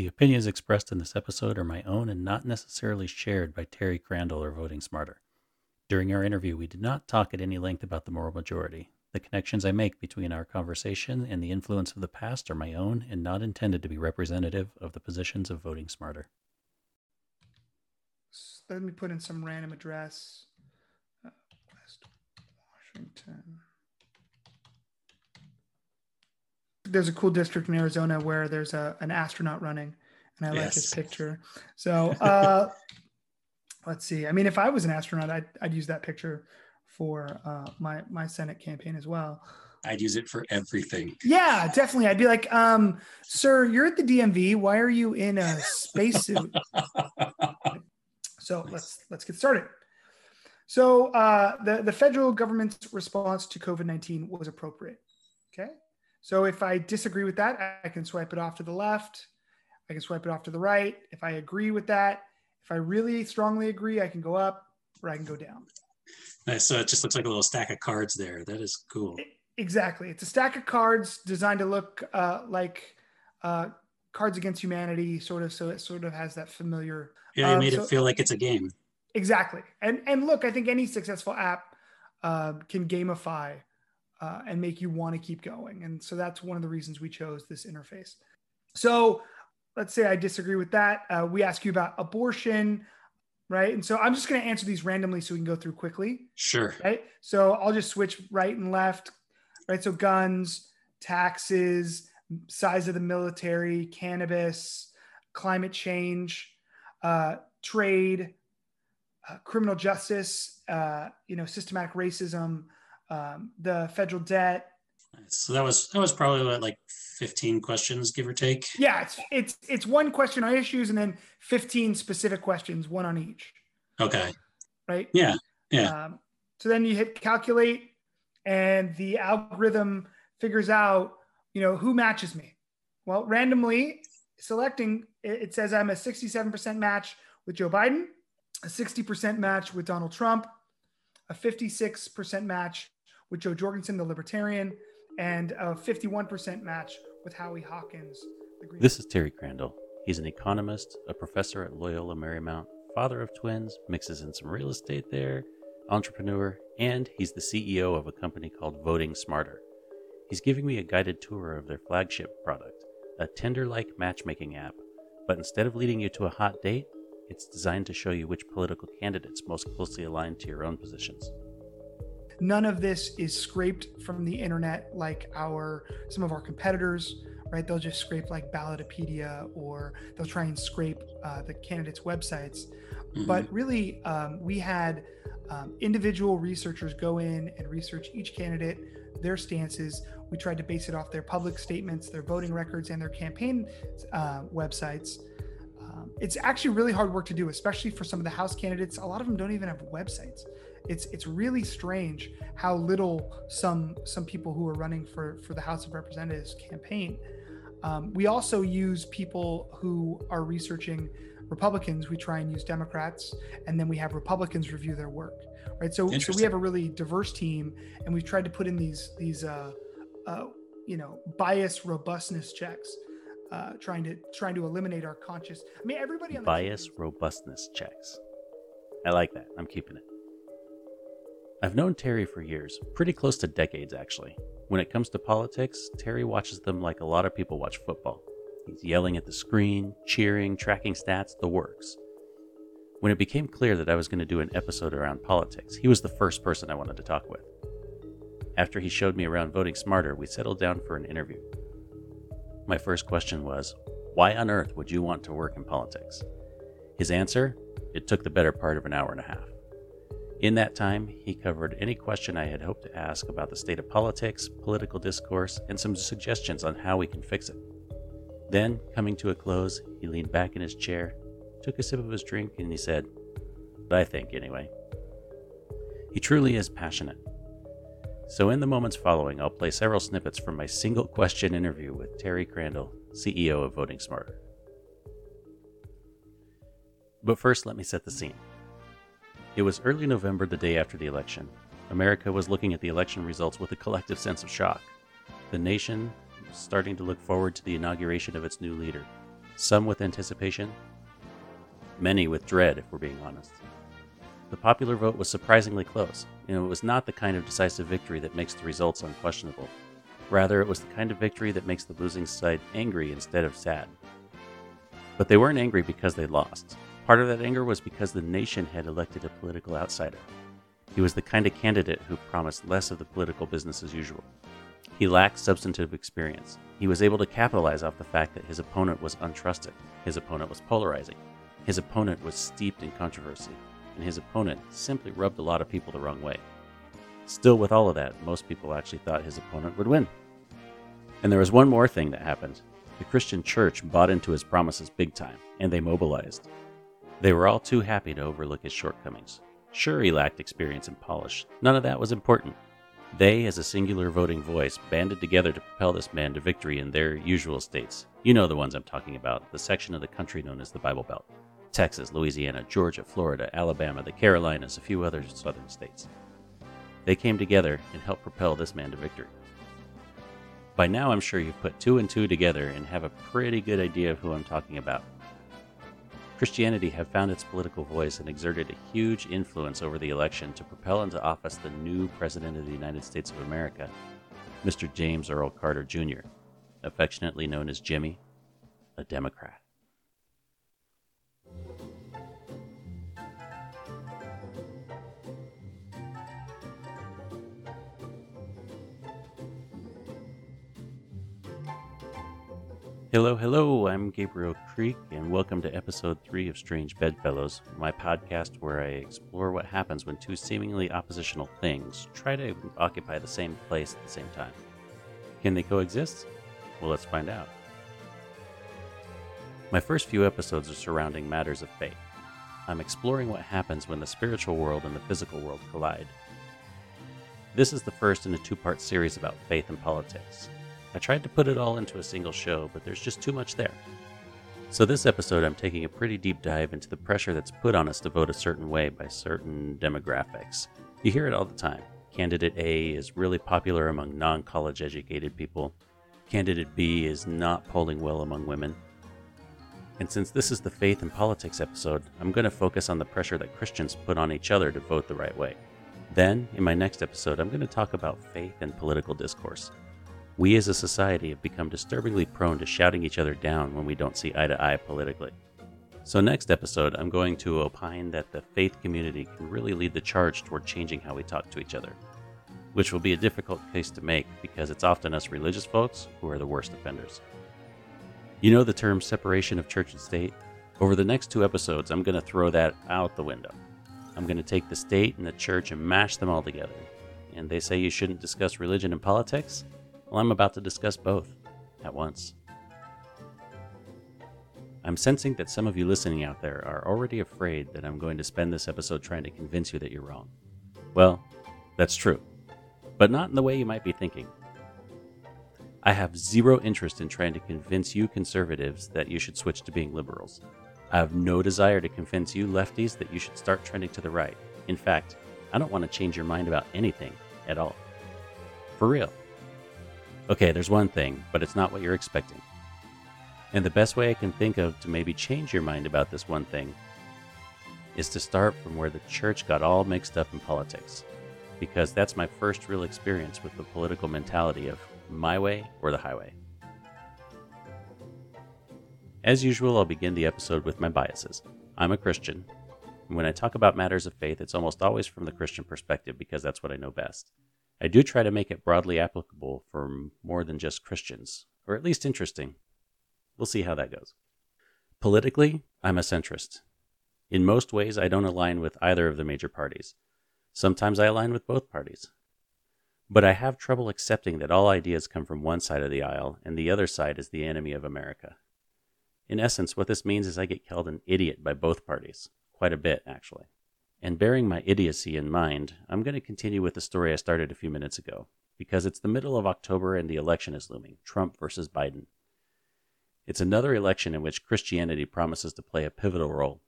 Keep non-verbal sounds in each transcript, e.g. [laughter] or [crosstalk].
The opinions expressed in this episode are my own and not necessarily shared by Terry Crandall or Voting Smarter. During our interview, we did not talk at any length about the moral majority. The connections I make between our conversation and the influence of the past are my own and not intended to be representative of the positions of Voting Smarter. Let me put in some random address. Uh, West Washington. There's a cool district in Arizona where there's a an astronaut running, and I yes. like his picture. So uh, [laughs] let's see. I mean, if I was an astronaut, I'd, I'd use that picture for uh, my my Senate campaign as well. I'd use it for everything. Yeah, definitely. I'd be like, um, "Sir, you're at the DMV. Why are you in a spacesuit?" so let's let's get started. So uh, the the federal government's response to COVID nineteen was appropriate. Okay, so if I disagree with that, I can swipe it off to the left. I can swipe it off to the right. If I agree with that, if I really strongly agree, I can go up or I can go down. Nice. So it just looks like a little stack of cards there. That is cool. Exactly. It's a stack of cards designed to look uh, like uh, Cards Against Humanity, sort of. So it sort of has that familiar. Yeah, you um, made so, it feel like it's a game. Exactly. And and look, I think any successful app uh, can gamify uh, and make you want to keep going. And so that's one of the reasons we chose this interface. So let's say I disagree with that. Uh, we ask you about abortion, right? And so I'm just going to answer these randomly so we can go through quickly. Sure. Right. So I'll just switch right and left, right? So guns, taxes, size of the military, cannabis, climate change, uh, trade, uh, criminal justice, uh, you know, systematic racism, um, the federal debt. So that was that was probably what, like 15 questions, give or take. Yeah, it's it's it's one question on issues and then 15 specific questions, one on each. Okay. Right. Yeah. Yeah. Um, so then you hit calculate, and the algorithm figures out, you know, who matches me. Well, randomly selecting, it says I'm a 67% match with Joe Biden, a 60% match with Donald Trump, a 56% match with Jo Jorgensen, the Libertarian, and a 51% match with Howie Hawkins. this is Terry Crandall. He's an economist, a professor at Loyola Marymount, father of twins, mixes in some real estate there, entrepreneur, and he's the CEO of a company called Voting Smarter. He's giving me a guided tour of their flagship product, a Tinder like matchmaking app. But instead of leading you to a hot date, it's designed to show you which political candidates most closely align to your own positions. None of this is scraped from the internet like our some of our competitors, right? They'll just scrape like Ballotpedia or they'll try and scrape uh, the candidates' websites. Mm-hmm. But really, um, we had um, individual researchers go in and research each candidate, their stances. We tried to base it off their public statements, their voting records, and their campaign uh, websites. Um, it's actually really hard work to do, especially for some of the House candidates. A lot of them don't even have websites it's it's really strange how little some some people who are running for for the House of Representatives campaign. Um, we also use people who are researching Republicans. We try and use Democrats, and then we have Republicans review their work. Right. So so we have a really diverse team, and we've tried to put in these these uh, uh, you know bias robustness checks. Uh, trying to trying to eliminate our conscious. I mean, everybody on bias robustness checks. I like that. I'm keeping it. I've known Terry for years, pretty close to decades actually. When it comes to politics, Terry watches them like a lot of people watch football. He's yelling at the screen, cheering, tracking stats, the works. When it became clear that I was going to do an episode around politics, he was the first person I wanted to talk with. After he showed me around voting smarter, we settled down for an interview. My first question was, Why on earth would you want to work in politics? His answer? It took the better part of an hour and a half. In that time, he covered any question I had hoped to ask about the state of politics, political discourse, and some suggestions on how we can fix it. Then, coming to a close, he leaned back in his chair, took a sip of his drink, and he said, I think, anyway. He truly is passionate. So, in the moments following, I'll play several snippets from my single question interview with Terry Crandall, CEO of Voting Smarter. But first, let me set the scene. It was early November, the day after the election. America was looking at the election results with a collective sense of shock. The nation was starting to look forward to the inauguration of its new leader. some with anticipation, many with dread, if we're being honest. The popular vote was surprisingly close, and it was not the kind of decisive victory that makes the results unquestionable. Rather, it was the kind of victory that makes the losing side angry instead of sad. But they weren't angry because they lost. Part of that anger was because the nation had elected a political outsider. He was the kind of candidate who promised less of the political business as usual. He lacked substantive experience. He was able to capitalize off the fact that his opponent was untrusted. His opponent was polarizing. His opponent was steeped in controversy. And his opponent simply rubbed a lot of people the wrong way. Still, with all of that, most people actually thought his opponent would win. And there was one more thing that happened. The Christian church bought into his promises big time, and they mobilized. They were all too happy to overlook his shortcomings. Sure, he lacked experience and polish. None of that was important. They, as a singular voting voice, banded together to propel this man to victory in their usual states. You know the ones I'm talking about, the section of the country known as the Bible Belt Texas, Louisiana, Georgia, Florida, Alabama, the Carolinas, a few other southern states. They came together and helped propel this man to victory. By now, I'm sure you've put two and two together and have a pretty good idea of who I'm talking about. Christianity have found its political voice and exerted a huge influence over the election to propel into office the new President of the United States of America, Mr. James Earl Carter Jr., affectionately known as Jimmy, a Democrat. Hello, hello, I'm Gabriel Creek, and welcome to episode 3 of Strange Bedfellows, my podcast where I explore what happens when two seemingly oppositional things try to occupy the same place at the same time. Can they coexist? Well, let's find out. My first few episodes are surrounding matters of faith. I'm exploring what happens when the spiritual world and the physical world collide. This is the first in a two part series about faith and politics. I tried to put it all into a single show, but there's just too much there. So, this episode, I'm taking a pretty deep dive into the pressure that's put on us to vote a certain way by certain demographics. You hear it all the time. Candidate A is really popular among non college educated people. Candidate B is not polling well among women. And since this is the faith and politics episode, I'm going to focus on the pressure that Christians put on each other to vote the right way. Then, in my next episode, I'm going to talk about faith and political discourse. We as a society have become disturbingly prone to shouting each other down when we don't see eye to eye politically. So, next episode, I'm going to opine that the faith community can really lead the charge toward changing how we talk to each other, which will be a difficult case to make because it's often us religious folks who are the worst offenders. You know the term separation of church and state? Over the next two episodes, I'm going to throw that out the window. I'm going to take the state and the church and mash them all together. And they say you shouldn't discuss religion and politics? Well, I'm about to discuss both at once. I'm sensing that some of you listening out there are already afraid that I'm going to spend this episode trying to convince you that you're wrong. Well, that's true, but not in the way you might be thinking. I have zero interest in trying to convince you conservatives that you should switch to being liberals. I have no desire to convince you lefties that you should start trending to the right. In fact, I don't want to change your mind about anything at all. For real. Okay, there's one thing, but it's not what you're expecting. And the best way I can think of to maybe change your mind about this one thing is to start from where the church got all mixed up in politics. Because that's my first real experience with the political mentality of my way or the highway. As usual, I'll begin the episode with my biases. I'm a Christian. And when I talk about matters of faith, it's almost always from the Christian perspective because that's what I know best. I do try to make it broadly applicable for more than just Christians, or at least interesting. We'll see how that goes. Politically, I'm a centrist. In most ways, I don't align with either of the major parties. Sometimes I align with both parties. But I have trouble accepting that all ideas come from one side of the aisle and the other side is the enemy of America. In essence, what this means is I get called an idiot by both parties. Quite a bit, actually. And bearing my idiocy in mind, I'm going to continue with the story I started a few minutes ago, because it's the middle of October and the election is looming Trump versus Biden. It's another election in which Christianity promises to play a pivotal role.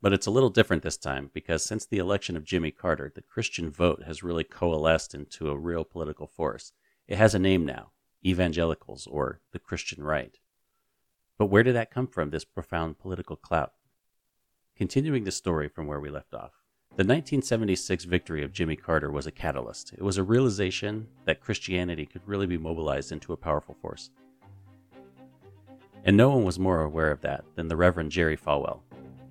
But it's a little different this time because since the election of Jimmy Carter, the Christian vote has really coalesced into a real political force. It has a name now evangelicals or the Christian right. But where did that come from, this profound political clout? Continuing the story from where we left off. The 1976 victory of Jimmy Carter was a catalyst. It was a realization that Christianity could really be mobilized into a powerful force. And no one was more aware of that than the Reverend Jerry Falwell.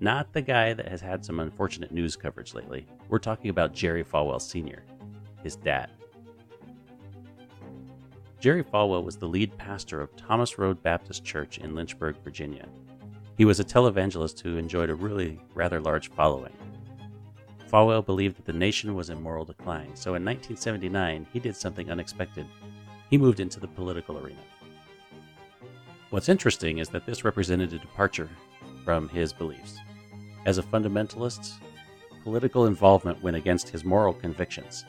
Not the guy that has had some unfortunate news coverage lately. We're talking about Jerry Falwell Sr., his dad. Jerry Falwell was the lead pastor of Thomas Road Baptist Church in Lynchburg, Virginia. He was a televangelist who enjoyed a really rather large following. Falwell believed that the nation was in moral decline, so in 1979 he did something unexpected. He moved into the political arena. What's interesting is that this represented a departure from his beliefs. As a fundamentalist, political involvement went against his moral convictions.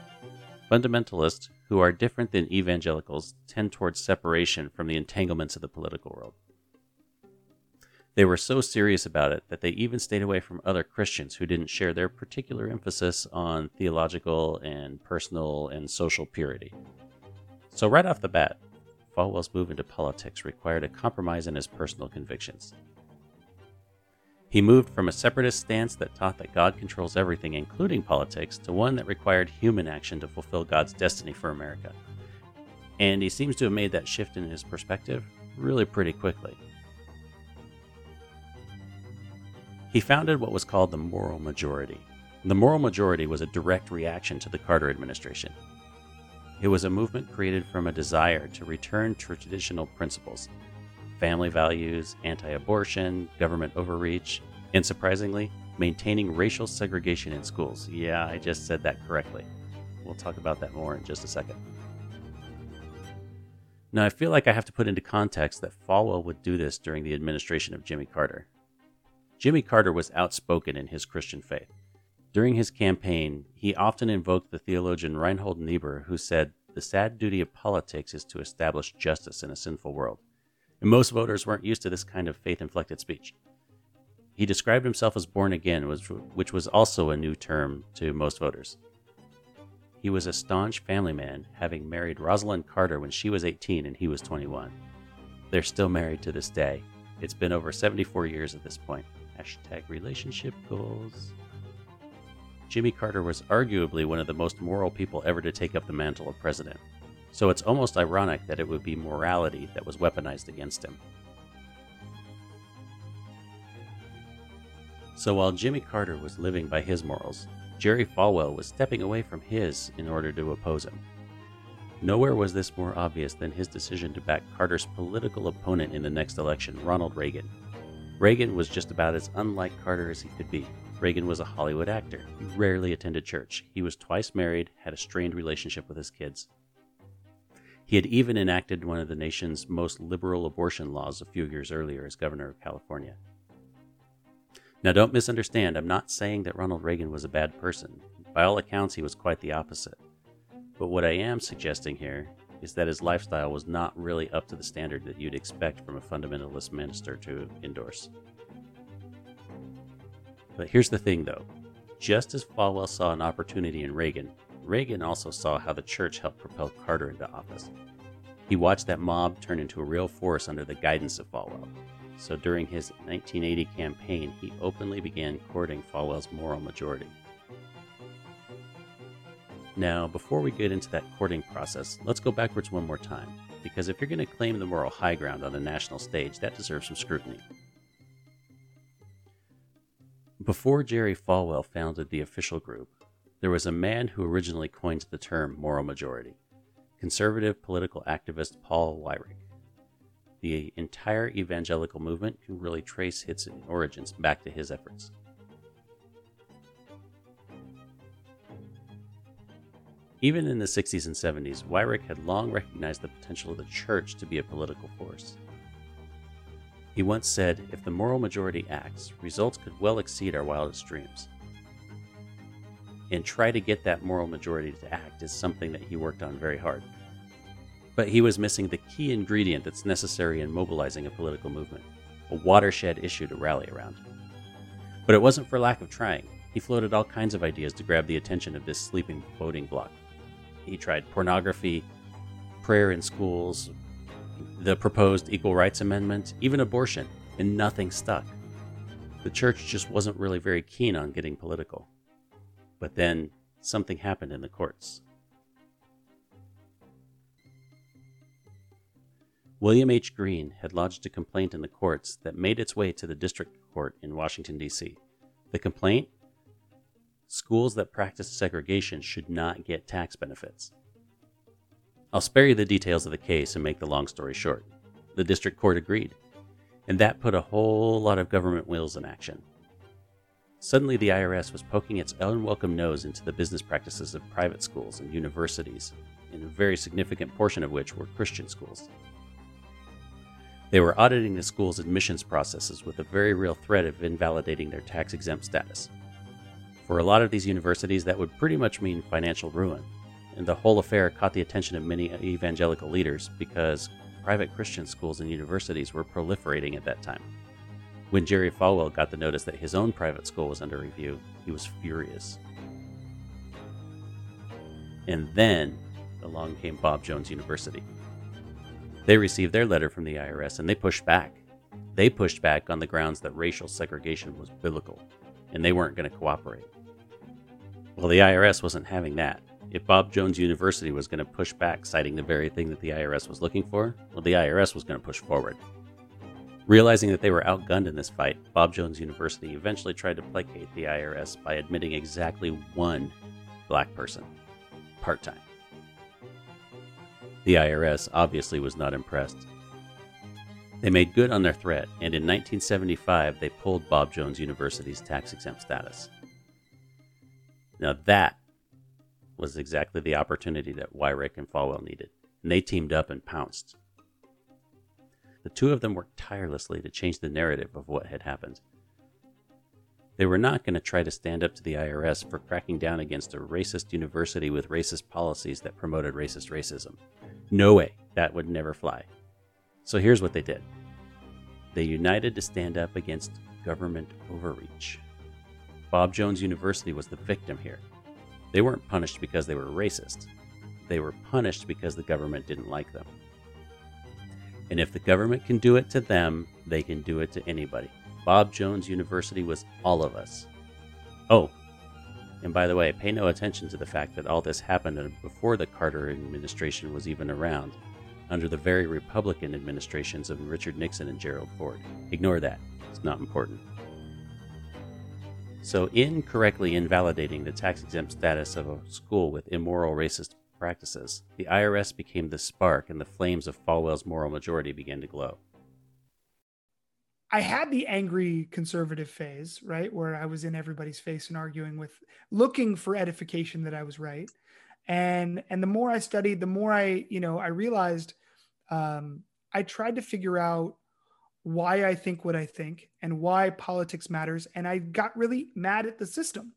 Fundamentalists, who are different than evangelicals, tend towards separation from the entanglements of the political world. They were so serious about it that they even stayed away from other Christians who didn't share their particular emphasis on theological and personal and social purity. So, right off the bat, Falwell's move into politics required a compromise in his personal convictions. He moved from a separatist stance that taught that God controls everything, including politics, to one that required human action to fulfill God's destiny for America. And he seems to have made that shift in his perspective really pretty quickly. He founded what was called the Moral Majority. The Moral Majority was a direct reaction to the Carter administration. It was a movement created from a desire to return to traditional principles family values, anti abortion, government overreach, and surprisingly, maintaining racial segregation in schools. Yeah, I just said that correctly. We'll talk about that more in just a second. Now, I feel like I have to put into context that Falwell would do this during the administration of Jimmy Carter. Jimmy Carter was outspoken in his Christian faith. During his campaign, he often invoked the theologian Reinhold Niebuhr, who said, The sad duty of politics is to establish justice in a sinful world. And most voters weren't used to this kind of faith inflected speech. He described himself as born again, which was also a new term to most voters. He was a staunch family man, having married Rosalynn Carter when she was 18 and he was 21. They're still married to this day. It's been over 74 years at this point. Hashtag relationship goals. Jimmy Carter was arguably one of the most moral people ever to take up the mantle of president, so it's almost ironic that it would be morality that was weaponized against him. So while Jimmy Carter was living by his morals, Jerry Falwell was stepping away from his in order to oppose him. Nowhere was this more obvious than his decision to back Carter's political opponent in the next election, Ronald Reagan, Reagan was just about as unlike Carter as he could be. Reagan was a Hollywood actor. He rarely attended church. He was twice married, had a strained relationship with his kids. He had even enacted one of the nation's most liberal abortion laws a few years earlier as governor of California. Now, don't misunderstand, I'm not saying that Ronald Reagan was a bad person. By all accounts, he was quite the opposite. But what I am suggesting here is that his lifestyle was not really up to the standard that you'd expect from a fundamentalist minister to endorse. But here's the thing though just as Falwell saw an opportunity in Reagan, Reagan also saw how the church helped propel Carter into office. He watched that mob turn into a real force under the guidance of Falwell. So during his 1980 campaign, he openly began courting Falwell's moral majority. Now, before we get into that courting process, let's go backwards one more time, because if you're going to claim the moral high ground on the national stage, that deserves some scrutiny. Before Jerry Falwell founded the official group, there was a man who originally coined the term moral majority conservative political activist Paul Weyrich. The entire evangelical movement can really trace its origins back to his efforts. Even in the 60s and 70s, Weyrich had long recognized the potential of the church to be a political force. He once said, If the moral majority acts, results could well exceed our wildest dreams. And try to get that moral majority to act is something that he worked on very hard. But he was missing the key ingredient that's necessary in mobilizing a political movement a watershed issue to rally around. But it wasn't for lack of trying. He floated all kinds of ideas to grab the attention of this sleeping voting bloc. He tried pornography, prayer in schools, the proposed Equal Rights Amendment, even abortion, and nothing stuck. The church just wasn't really very keen on getting political. But then something happened in the courts. William H. Green had lodged a complaint in the courts that made its way to the district court in Washington, D.C. The complaint schools that practice segregation should not get tax benefits. I'll spare you the details of the case and make the long story short. The district court agreed, and that put a whole lot of government wheels in action. Suddenly, the IRS was poking its unwelcome nose into the business practices of private schools and universities, in a very significant portion of which were Christian schools. They were auditing the school's admissions processes with a very real threat of invalidating their tax exempt status. For a lot of these universities, that would pretty much mean financial ruin, and the whole affair caught the attention of many evangelical leaders because private Christian schools and universities were proliferating at that time. When Jerry Falwell got the notice that his own private school was under review, he was furious. And then along came Bob Jones University. They received their letter from the IRS and they pushed back. They pushed back on the grounds that racial segregation was biblical and they weren't going to cooperate. Well, the IRS wasn't having that. If Bob Jones University was going to push back, citing the very thing that the IRS was looking for, well, the IRS was going to push forward. Realizing that they were outgunned in this fight, Bob Jones University eventually tried to placate the IRS by admitting exactly one black person, part time. The IRS obviously was not impressed. They made good on their threat, and in 1975 they pulled Bob Jones University's tax exempt status. Now that was exactly the opportunity that Weyrich and Falwell needed, and they teamed up and pounced. The two of them worked tirelessly to change the narrative of what had happened. They were not going to try to stand up to the IRS for cracking down against a racist university with racist policies that promoted racist racism. No way, that would never fly. So here's what they did they united to stand up against government overreach. Bob Jones University was the victim here. They weren't punished because they were racist, they were punished because the government didn't like them. And if the government can do it to them, they can do it to anybody. Bob Jones University was all of us. Oh, and by the way, pay no attention to the fact that all this happened before the Carter administration was even around, under the very Republican administrations of Richard Nixon and Gerald Ford. Ignore that, it's not important. So, incorrectly invalidating the tax exempt status of a school with immoral racist practices, the IRS became the spark and the flames of Falwell's moral majority began to glow. I had the angry conservative phase, right, where I was in everybody's face and arguing with, looking for edification that I was right, and and the more I studied, the more I, you know, I realized um, I tried to figure out why I think what I think and why politics matters, and I got really mad at the system.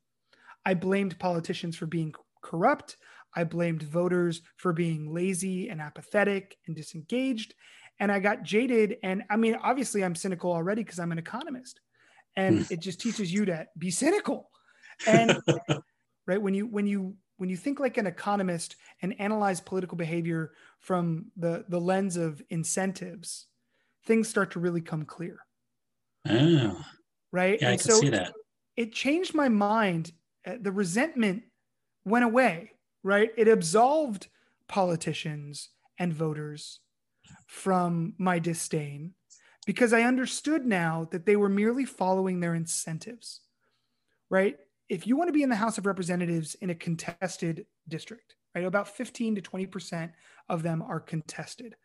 I blamed politicians for being corrupt. I blamed voters for being lazy and apathetic and disengaged and I got jaded. And I mean, obviously, I'm cynical already because I'm an economist, and hmm. it just teaches you to be cynical. [laughs] And right when you when you when you think like an economist and analyze political behavior from the the lens of incentives, things start to really come clear. Oh, right. Yeah, and I can so see that. It changed my mind. Uh, the resentment went away. Right. It absolved politicians and voters from my disdain because I understood now that they were merely following their incentives, right? If you want to be in the House of Representatives in a contested district, right, about 15 to 20% of them are contested.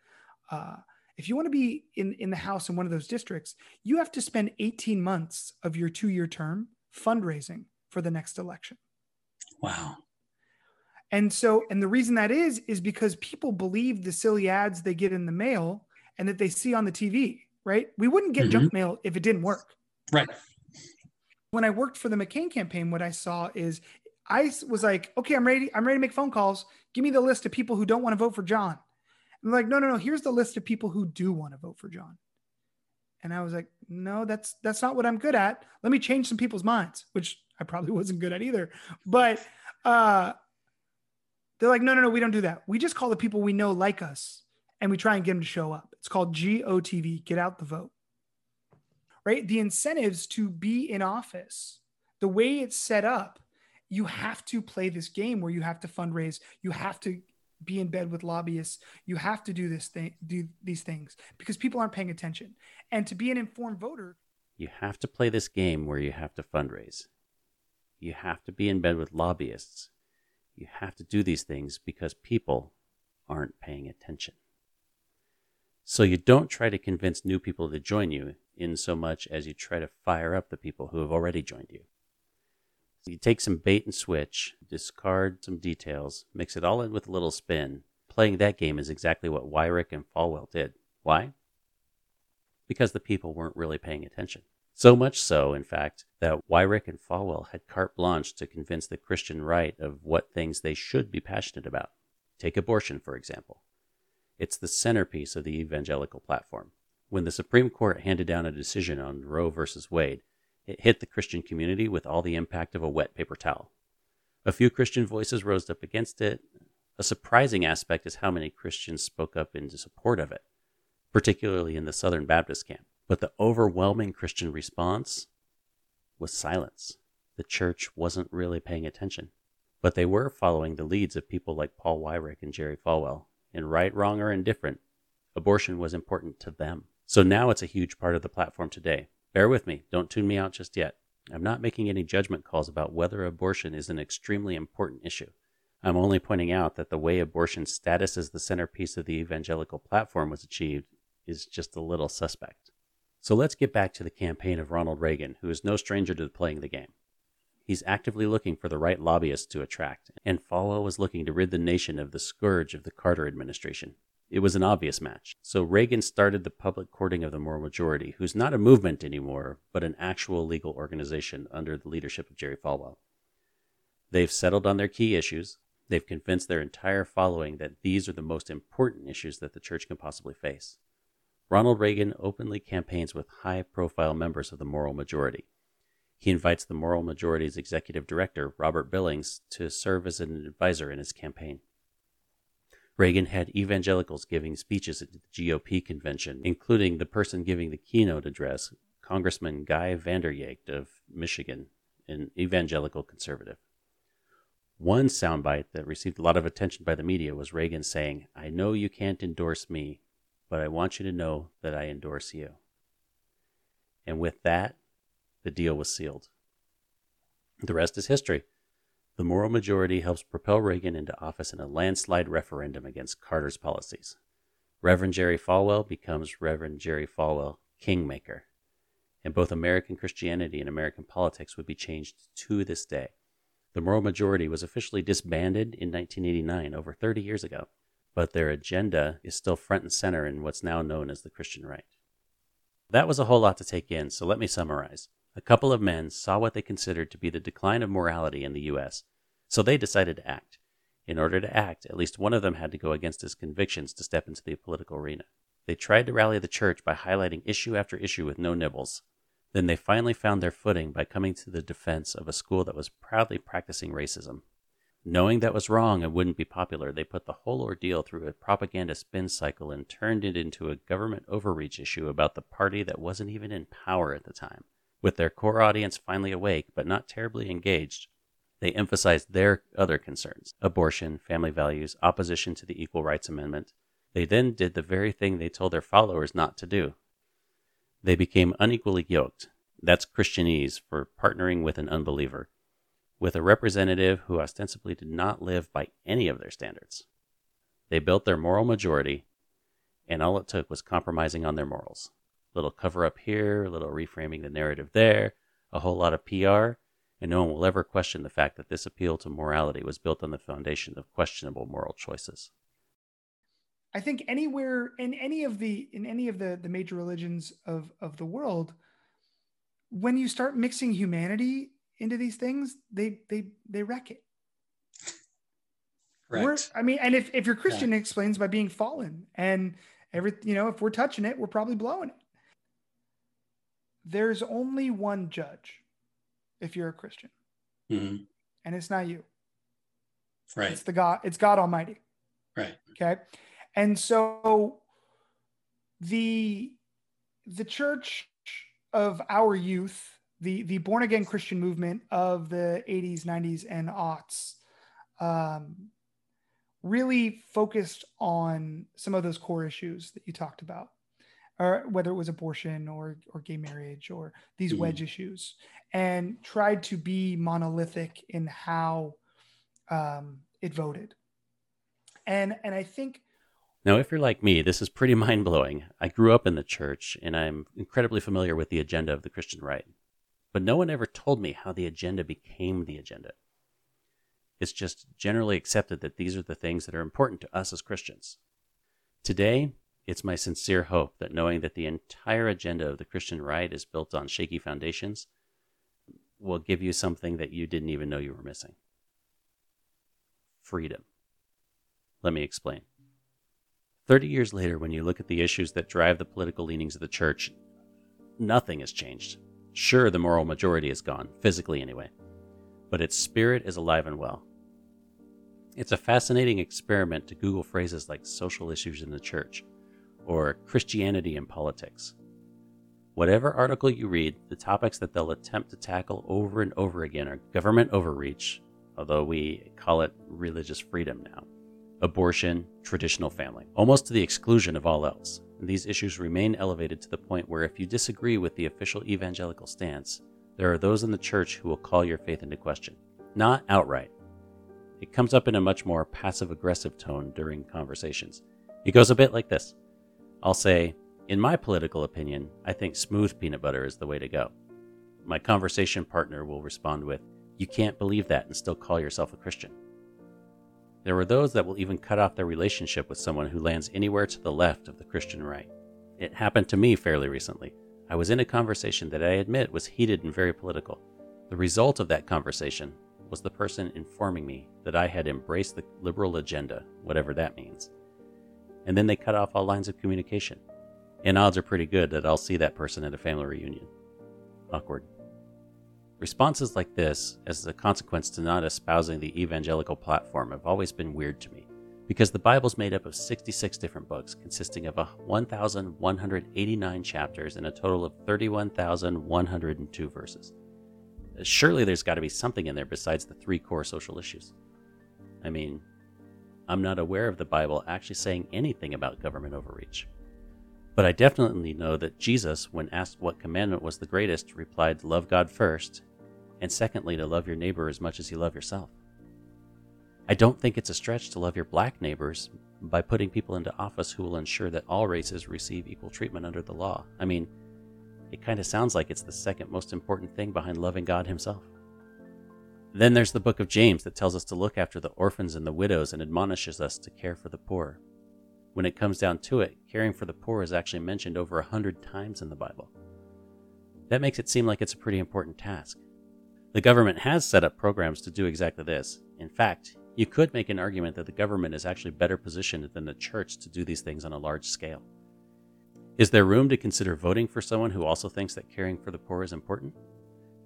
Uh, if you want to be in, in the House in one of those districts, you have to spend 18 months of your two year term fundraising for the next election. Wow. And so, and the reason that is, is because people believe the silly ads they get in the mail and that they see on the TV, right? We wouldn't get mm-hmm. junk mail if it didn't work. Right. When I worked for the McCain campaign, what I saw is I was like, okay, I'm ready. I'm ready to make phone calls. Give me the list of people who don't want to vote for John. And like, no, no, no. Here's the list of people who do want to vote for John. And I was like, no, that's that's not what I'm good at. Let me change some people's minds, which I probably [laughs] wasn't good at either. But uh, they're like, no, no, no, we don't do that. We just call the people we know like us and we try and get them to show up. It's called GOTV, get out the vote. Right? The incentives to be in office, the way it's set up, you have to play this game where you have to fundraise, you have to be in bed with lobbyists, you have to do this thing, do these things because people aren't paying attention. And to be an informed voter, you have to play this game where you have to fundraise. You have to be in bed with lobbyists. You have to do these things because people aren't paying attention. So you don't try to convince new people to join you in so much as you try to fire up the people who have already joined you. You take some bait and switch, discard some details, mix it all in with a little spin. Playing that game is exactly what Weyrich and Falwell did. Why? Because the people weren't really paying attention. So much so, in fact, that Weyrich and Falwell had carte blanche to convince the Christian right of what things they should be passionate about. Take abortion, for example. It's the centerpiece of the evangelical platform. When the Supreme Court handed down a decision on Roe v. Wade, it hit the Christian community with all the impact of a wet paper towel. A few Christian voices rose up against it. A surprising aspect is how many Christians spoke up in support of it, particularly in the Southern Baptist camp. But the overwhelming Christian response was silence. The church wasn't really paying attention. But they were following the leads of people like Paul Weyrich and Jerry Falwell, and right, wrong, or indifferent, abortion was important to them. So now it's a huge part of the platform today. Bear with me, don't tune me out just yet. I'm not making any judgment calls about whether abortion is an extremely important issue. I'm only pointing out that the way abortion's status as the centerpiece of the evangelical platform was achieved is just a little suspect. So let's get back to the campaign of Ronald Reagan, who is no stranger to playing the game. He's actively looking for the right lobbyists to attract, and Falwell was looking to rid the nation of the scourge of the Carter administration. It was an obvious match. So Reagan started the public courting of the moral majority, who's not a movement anymore, but an actual legal organization under the leadership of Jerry Falwell. They've settled on their key issues. They've convinced their entire following that these are the most important issues that the church can possibly face. Ronald Reagan openly campaigns with high profile members of the moral majority. He invites the Moral Majority's executive director, Robert Billings, to serve as an advisor in his campaign. Reagan had evangelicals giving speeches at the GOP convention, including the person giving the keynote address, Congressman Guy Vanderjagt of Michigan, an evangelical conservative. One soundbite that received a lot of attention by the media was Reagan saying, I know you can't endorse me, but I want you to know that I endorse you. And with that, the deal was sealed. The rest is history. The moral majority helps propel Reagan into office in a landslide referendum against Carter's policies. Reverend Jerry Falwell becomes Reverend Jerry Falwell Kingmaker, and both American Christianity and American politics would be changed to this day. The moral majority was officially disbanded in 1989, over 30 years ago, but their agenda is still front and center in what's now known as the Christian right. That was a whole lot to take in, so let me summarize. A couple of men saw what they considered to be the decline of morality in the U.S., so they decided to act. In order to act, at least one of them had to go against his convictions to step into the political arena. They tried to rally the church by highlighting issue after issue with no nibbles. Then they finally found their footing by coming to the defense of a school that was proudly practicing racism. Knowing that was wrong and wouldn't be popular, they put the whole ordeal through a propaganda spin cycle and turned it into a government overreach issue about the party that wasn't even in power at the time. With their core audience finally awake but not terribly engaged, they emphasized their other concerns abortion, family values, opposition to the Equal Rights Amendment. They then did the very thing they told their followers not to do. They became unequally yoked. That's Christianese for partnering with an unbeliever, with a representative who ostensibly did not live by any of their standards. They built their moral majority, and all it took was compromising on their morals little cover up here, a little reframing the narrative there, a whole lot of PR, and no one will ever question the fact that this appeal to morality was built on the foundation of questionable moral choices. I think anywhere in any of the in any of the the major religions of of the world, when you start mixing humanity into these things, they they they wreck it. We're, I mean, and if if you're Christian, yeah. it explains by being fallen, and every you know, if we're touching it, we're probably blowing it there's only one judge if you're a Christian. Mm-hmm. And it's not you. Right. It's the God, it's God Almighty. Right. Okay. And so the the church of our youth, the the born again Christian movement of the 80s, 90s, and aughts, um, really focused on some of those core issues that you talked about, or whether it was abortion or or gay marriage or these mm. wedge issues, and tried to be monolithic in how um, it voted. And and I think now, if you're like me, this is pretty [laughs] mind blowing. I grew up in the church and I'm incredibly familiar with the agenda of the Christian right. But no one ever told me how the agenda became the agenda. It's just generally accepted that these are the things that are important to us as Christians. Today, it's my sincere hope that knowing that the entire agenda of the Christian right is built on shaky foundations will give you something that you didn't even know you were missing freedom. Let me explain. 30 years later, when you look at the issues that drive the political leanings of the church, nothing has changed. Sure, the moral majority is gone, physically anyway, but its spirit is alive and well. It's a fascinating experiment to Google phrases like social issues in the church or Christianity and politics. Whatever article you read, the topics that they'll attempt to tackle over and over again are government overreach, although we call it religious freedom now abortion, traditional family, almost to the exclusion of all else. And these issues remain elevated to the point where if you disagree with the official evangelical stance, there are those in the church who will call your faith into question. Not outright. It comes up in a much more passive aggressive tone during conversations. It goes a bit like this I'll say, In my political opinion, I think smooth peanut butter is the way to go. My conversation partner will respond with, You can't believe that and still call yourself a Christian. There are those that will even cut off their relationship with someone who lands anywhere to the left of the Christian right. It happened to me fairly recently. I was in a conversation that I admit was heated and very political. The result of that conversation was the person informing me that I had embraced the liberal agenda, whatever that means. And then they cut off all lines of communication. And odds are pretty good that I'll see that person at a family reunion. Awkward. Responses like this, as a consequence to not espousing the evangelical platform, have always been weird to me, because the Bible's made up of 66 different books, consisting of 1,189 chapters and a total of 31,102 verses. Surely there's got to be something in there besides the three core social issues. I mean, I'm not aware of the Bible actually saying anything about government overreach. But I definitely know that Jesus, when asked what commandment was the greatest, replied, Love God first, and secondly, to love your neighbor as much as you love yourself. I don't think it's a stretch to love your black neighbors by putting people into office who will ensure that all races receive equal treatment under the law. I mean, it kind of sounds like it's the second most important thing behind loving God Himself. Then there's the book of James that tells us to look after the orphans and the widows and admonishes us to care for the poor. When it comes down to it, caring for the poor is actually mentioned over a hundred times in the Bible. That makes it seem like it's a pretty important task. The government has set up programs to do exactly this. In fact, you could make an argument that the government is actually better positioned than the church to do these things on a large scale. Is there room to consider voting for someone who also thinks that caring for the poor is important?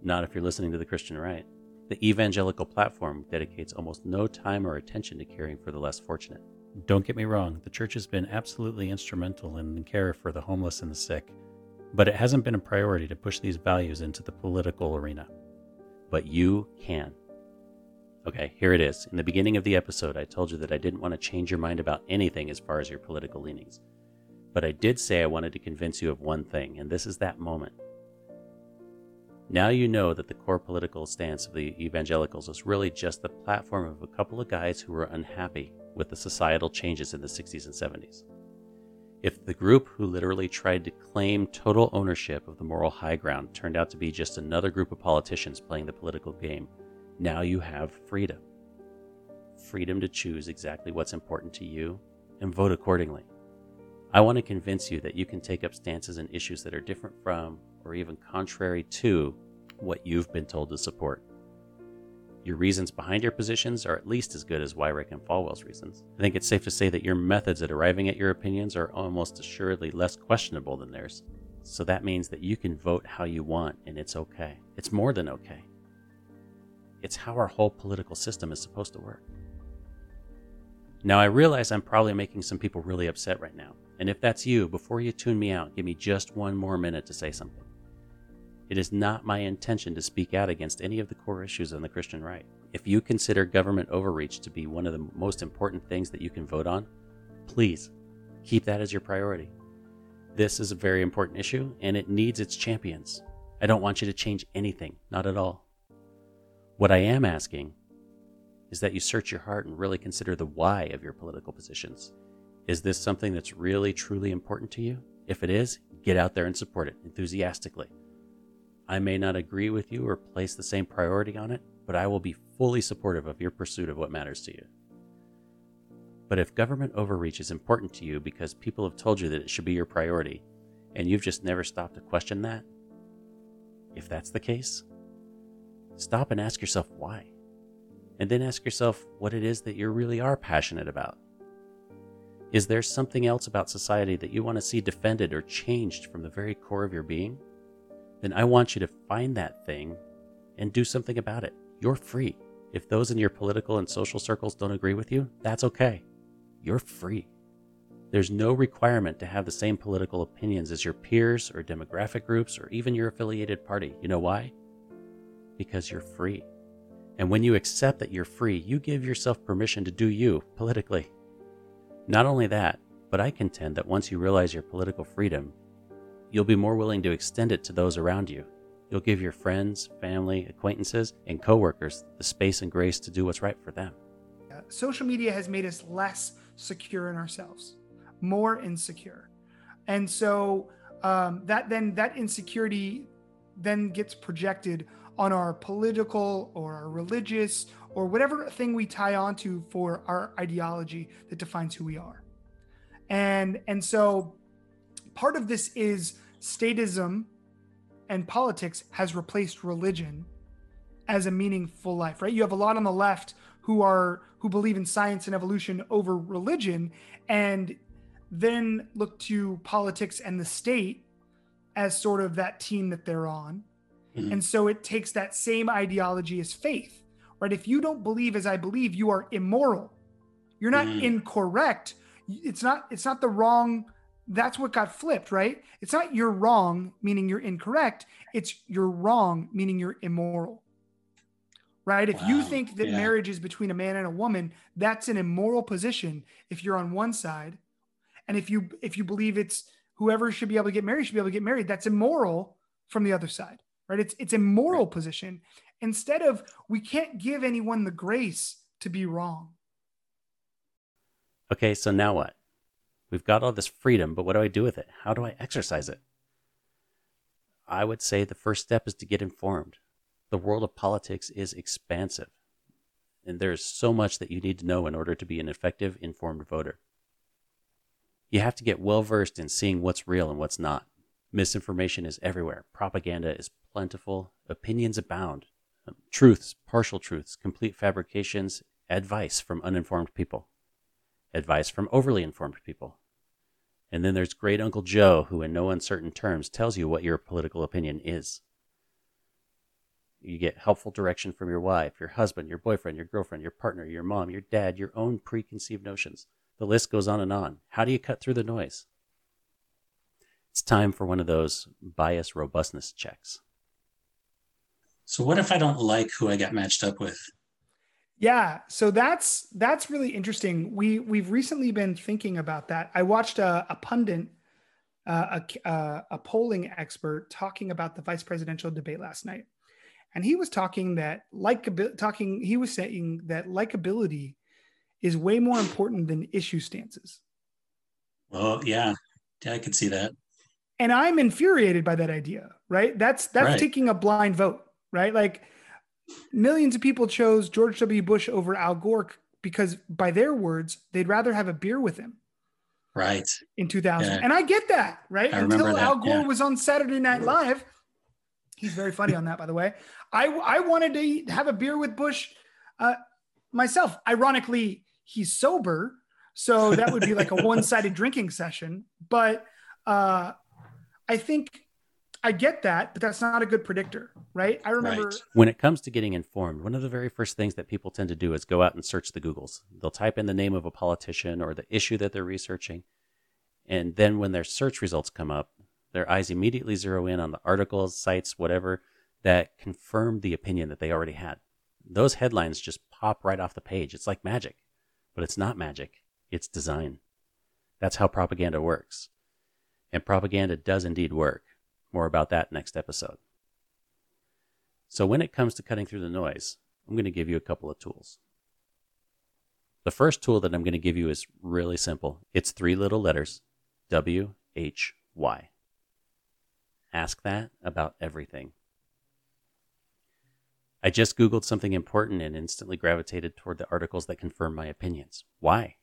Not if you're listening to the Christian right. The evangelical platform dedicates almost no time or attention to caring for the less fortunate. Don't get me wrong, the church has been absolutely instrumental in the care for the homeless and the sick, but it hasn't been a priority to push these values into the political arena. But you can. Okay, here it is. In the beginning of the episode, I told you that I didn't want to change your mind about anything as far as your political leanings. But I did say I wanted to convince you of one thing, and this is that moment. Now you know that the core political stance of the evangelicals was really just the platform of a couple of guys who were unhappy with the societal changes in the 60s and 70s. If the group who literally tried to claim total ownership of the moral high ground turned out to be just another group of politicians playing the political game, now you have freedom. Freedom to choose exactly what's important to you and vote accordingly. I want to convince you that you can take up stances and issues that are different from or even contrary to what you've been told to support. Your reasons behind your positions are at least as good as Weyrich and Falwell's reasons. I think it's safe to say that your methods at arriving at your opinions are almost assuredly less questionable than theirs. So that means that you can vote how you want and it's okay. It's more than okay. It's how our whole political system is supposed to work. Now, I realize I'm probably making some people really upset right now, and if that's you, before you tune me out, give me just one more minute to say something. It is not my intention to speak out against any of the core issues on the Christian right. If you consider government overreach to be one of the most important things that you can vote on, please keep that as your priority. This is a very important issue and it needs its champions. I don't want you to change anything, not at all. What I am asking is that you search your heart and really consider the why of your political positions. Is this something that's really, truly important to you? If it is, get out there and support it enthusiastically. I may not agree with you or place the same priority on it, but I will be fully supportive of your pursuit of what matters to you. But if government overreach is important to you because people have told you that it should be your priority, and you've just never stopped to question that, if that's the case, stop and ask yourself why. And then ask yourself what it is that you really are passionate about. Is there something else about society that you want to see defended or changed from the very core of your being? then I want you to find that thing and do something about it. You're free. If those in your political and social circles don't agree with you, that's okay. You're free. There's no requirement to have the same political opinions as your peers or demographic groups or even your affiliated party. You know why? Because you're free. And when you accept that you're free, you give yourself permission to do you politically. Not only that, but I contend that once you realize your political freedom, you'll be more willing to extend it to those around you. You'll give your friends, family, acquaintances, and coworkers the space and grace to do what's right for them. Social media has made us less secure in ourselves, more insecure. And so um, that then that insecurity then gets projected on our political or our religious or whatever thing we tie onto for our ideology that defines who we are. And and so part of this is statism and politics has replaced religion as a meaningful life, right? You have a lot on the left who are who believe in science and evolution over religion and then look to politics and the state as sort of that team that they're on. Mm-hmm. And so it takes that same ideology as faith, right? If you don't believe as I believe, you are immoral. You're not mm-hmm. incorrect. It's not it's not the wrong that's what got flipped, right? It's not you're wrong, meaning you're incorrect. It's you're wrong, meaning you're immoral. Right? If wow. you think that yeah. marriage is between a man and a woman, that's an immoral position if you're on one side. And if you if you believe it's whoever should be able to get married should be able to get married, that's immoral from the other side. Right? It's it's a moral right. position. Instead of we can't give anyone the grace to be wrong. Okay, so now what? We've got all this freedom, but what do I do with it? How do I exercise it? I would say the first step is to get informed. The world of politics is expansive, and there is so much that you need to know in order to be an effective, informed voter. You have to get well versed in seeing what's real and what's not. Misinformation is everywhere, propaganda is plentiful, opinions abound, um, truths, partial truths, complete fabrications, advice from uninformed people, advice from overly informed people, and then there's great Uncle Joe, who, in no uncertain terms, tells you what your political opinion is. You get helpful direction from your wife, your husband, your boyfriend, your girlfriend, your partner, your mom, your dad, your own preconceived notions. The list goes on and on. How do you cut through the noise? It's time for one of those bias robustness checks. So, what if I don't like who I got matched up with? Yeah, so that's that's really interesting. We we've recently been thinking about that. I watched a, a pundit, uh, a uh, a polling expert talking about the vice presidential debate last night, and he was talking that like talking he was saying that likability is way more important than issue stances. Well, yeah, yeah, I could see that. And I'm infuriated by that idea. Right? That's that's right. taking a blind vote. Right? Like millions of people chose George W. Bush over Al Gore because, by their words, they'd rather have a beer with him. Right. In 2000. Yeah. And I get that, right? I Until that. Al Gore yeah. was on Saturday Night Live. He's very funny on that, by the way. I, I wanted to have a beer with Bush uh, myself. Ironically, he's sober. So that would be like a [laughs] one sided drinking session. But uh, I think I get that, but that's not a good predictor, right? I remember Right. When it comes to getting informed, one of the very first things that people tend to do is go out and search the Googles. They'll type in the name of a politician or the issue that they're researching. And then when their search results come up, their eyes immediately zero in on the articles, sites, whatever that confirm the opinion that they already had. Those headlines just pop right off the page. It's like magic, but it's not magic, it's design. That's how propaganda works. And propaganda does indeed work. More about that next episode. So, when it comes to cutting through the noise, I'm going to give you a couple of tools. The first tool that I'm going to give you is really simple it's three little letters W H Y. Ask that about everything. I just Googled something important and instantly gravitated toward the articles that confirm my opinions. Why?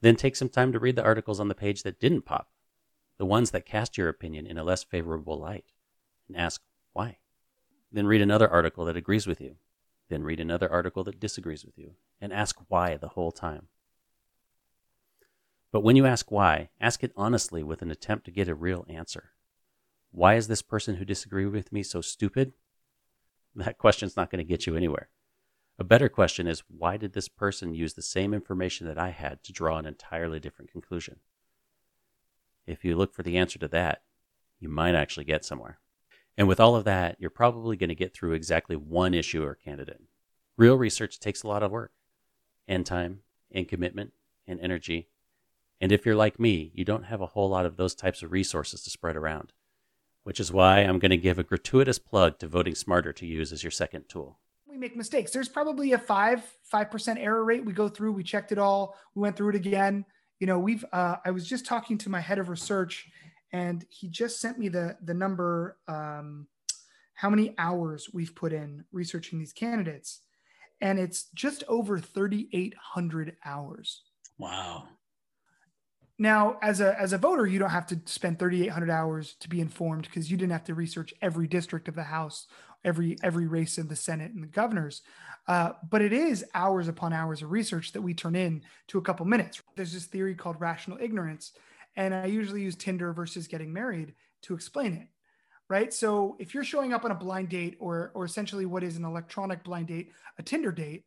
Then take some time to read the articles on the page that didn't pop, the ones that cast your opinion in a less favorable light, and ask why. Then read another article that agrees with you. Then read another article that disagrees with you, and ask why the whole time. But when you ask why, ask it honestly with an attempt to get a real answer. Why is this person who disagreed with me so stupid? That question's not going to get you anywhere. A better question is why did this person use the same information that I had to draw an entirely different conclusion? If you look for the answer to that, you might actually get somewhere. And with all of that, you're probably going to get through exactly one issue or candidate. Real research takes a lot of work, and time, and commitment, and energy. And if you're like me, you don't have a whole lot of those types of resources to spread around, which is why I'm going to give a gratuitous plug to Voting Smarter to use as your second tool. we make mistakes. There's probably a five five percent error rate. We go through, we checked it all, we went through it again. You know, we've. Uh, I was just talking to my head of research, and he just sent me the the number, um, how many hours we've put in researching these candidates, and it's just over 3,800 hours. Wow. Now, as a as a voter, you don't have to spend 3,800 hours to be informed because you didn't have to research every district of the House, every every race of the Senate and the governors. Uh, but it is hours upon hours of research that we turn in to a couple minutes. There's this theory called rational ignorance, and I usually use Tinder versus getting married to explain it. Right. So if you're showing up on a blind date, or or essentially what is an electronic blind date, a Tinder date,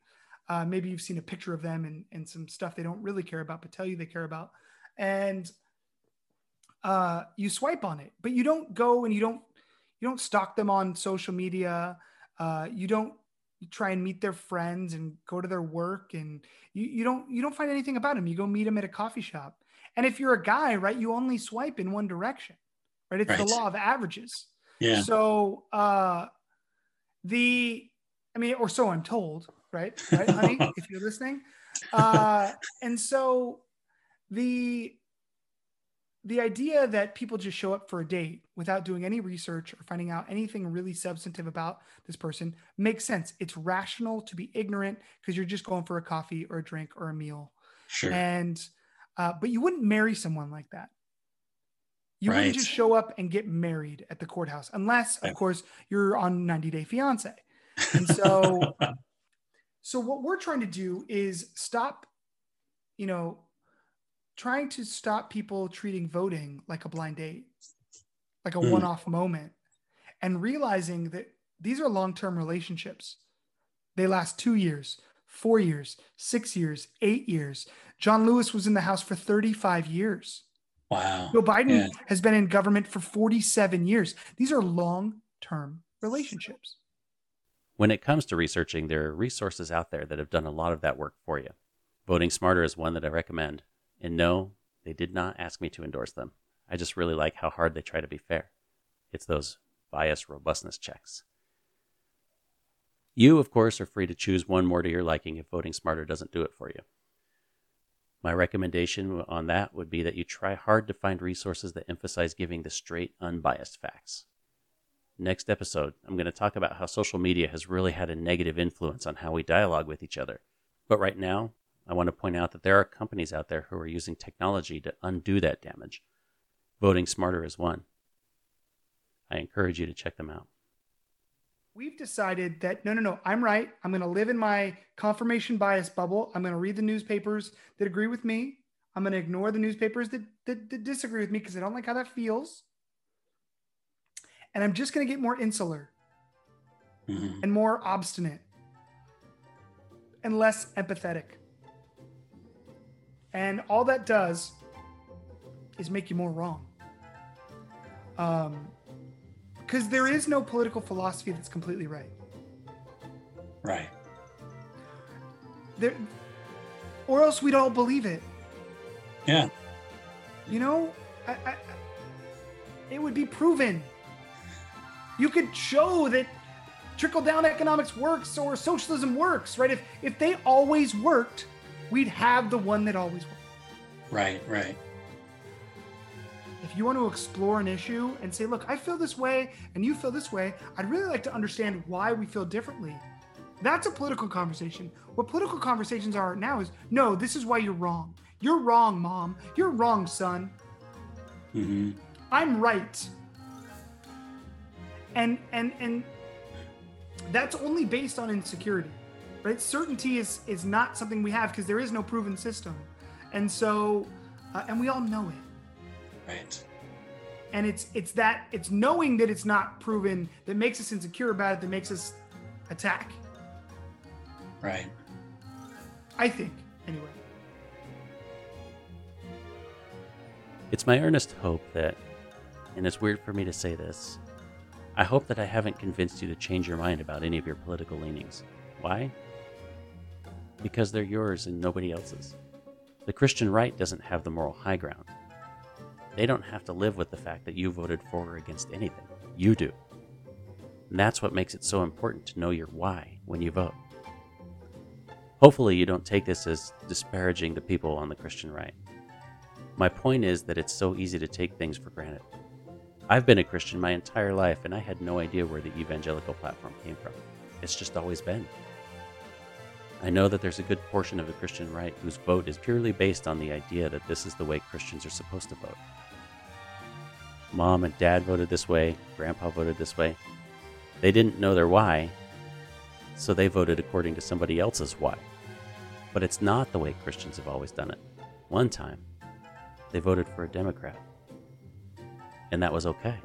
uh, maybe you've seen a picture of them and and some stuff they don't really care about, but tell you they care about and uh, you swipe on it, but you don't go and you don't you don't stalk them on social media. Uh, you don't try and meet their friends and go to their work, and you, you don't you don't find anything about them. You go meet them at a coffee shop, and if you're a guy, right, you only swipe in one direction, right? It's Right. the law of averages. Yeah. So uh, the, I mean, or so I'm told, right? Right, honey, [laughs] if you're listening. Uh, and so the the idea that people just show up for a date without doing any research or finding out anything really substantive about this person makes sense. It's rational to be ignorant because you're just going for a coffee or a drink or a meal. Sure. And uh, but you wouldn't marry someone like that. You Right. wouldn't just show up and get married at the courthouse, unless, of course, you're on 90 Day Fiance. And [laughs] so, so what we're trying to do is stop, you know, trying to stop people treating voting like a blind date, like a Hmm. one-off moment, and realizing that these are long-term relationships. They last two years, four years, six years, eight years. John Lewis was in the House for 35 years. wow. Joe Biden Yeah. has been in government for 47 years. These are long-term relationships. When it comes to researching, there are resources out there that have done a lot of that work for you. Voting Smarter is one that I recommend. And no, they did not ask me to endorse them. I just really like how hard they try to be fair. It's those bias robustness checks. You, of course, are free to choose one more to your liking if Voting Smarter doesn't do it for you. My recommendation on that would be that you try hard to find resources that emphasize giving the straight, unbiased facts. Next episode, I'm going to talk about how social media has really had a negative influence on how we dialogue with each other. But right now, I want to point out that there are companies out there who are using technology to undo that damage. Voting Smarter is one. I encourage you to check them out. We've decided that no, no, no, I'm right. I'm going to live in my confirmation bias bubble. I'm going to read the newspapers that agree with me. I'm going to ignore the newspapers that, that, that disagree with me because I don't like how that feels. and I'm just going to get more insular Mhm. and more obstinate and less empathetic. And all that does is make you more wrong. Um, because there is no political philosophy that's completely right. Right. There, or else we'd all believe it. Yeah. You know, I, I, it would be proven. You could show that trickle down economics works or socialism works, right? If if they always worked, we'd have the one that always worked. Right. Right. If you want to explore an issue and say, look, I feel this way and you feel this way, I'd really like to understand why we feel differently. That's a political conversation. What political conversations are now is no, this is why you're wrong. You're wrong, mom. You're wrong, son. hmm I'm right. And and and that's only based on insecurity. Right? Certainty is is not something we have because there is no proven system. And so uh, and we all know it. Right. And it's it's that it's knowing that it's not proven that makes us insecure about it that makes us attack. Right. I think anyway. It's my earnest hope that, and it's weird for me to say this, I hope that I haven't convinced you to change your mind about any of your political leanings. Why? Because they're yours and nobody else's. The Christian right doesn't have the moral high ground. They don't have to live with the fact that you voted for or against anything. You do. And that's what makes it so important to know your why when you vote. Hopefully, you don't take this as disparaging the people on the Christian right. My point is that it's so easy to take things for granted. I've been a Christian my entire life and I had no idea where the evangelical platform came from. It's just always been. I know that there's a good portion of the Christian right whose vote is purely based on the idea that this is the way Christians are supposed to vote. Mom and dad voted this way, grandpa voted this way. They didn't know their why, so they voted according to somebody else's why. But it's not the way Christians have always done it. One time, they voted for a Democrat. And that was okay.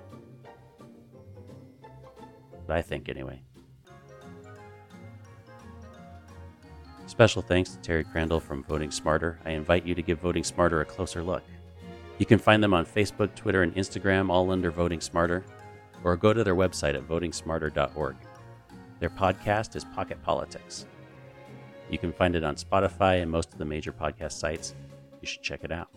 But I think, anyway. Special thanks to Terry Crandall from Voting Smarter. I invite you to give Voting Smarter a closer look. You can find them on Facebook, Twitter, and Instagram, all under Voting Smarter, or go to their website at votingsmarter.org. Their podcast is Pocket Politics. You can find it on Spotify and most of the major podcast sites. You should check it out.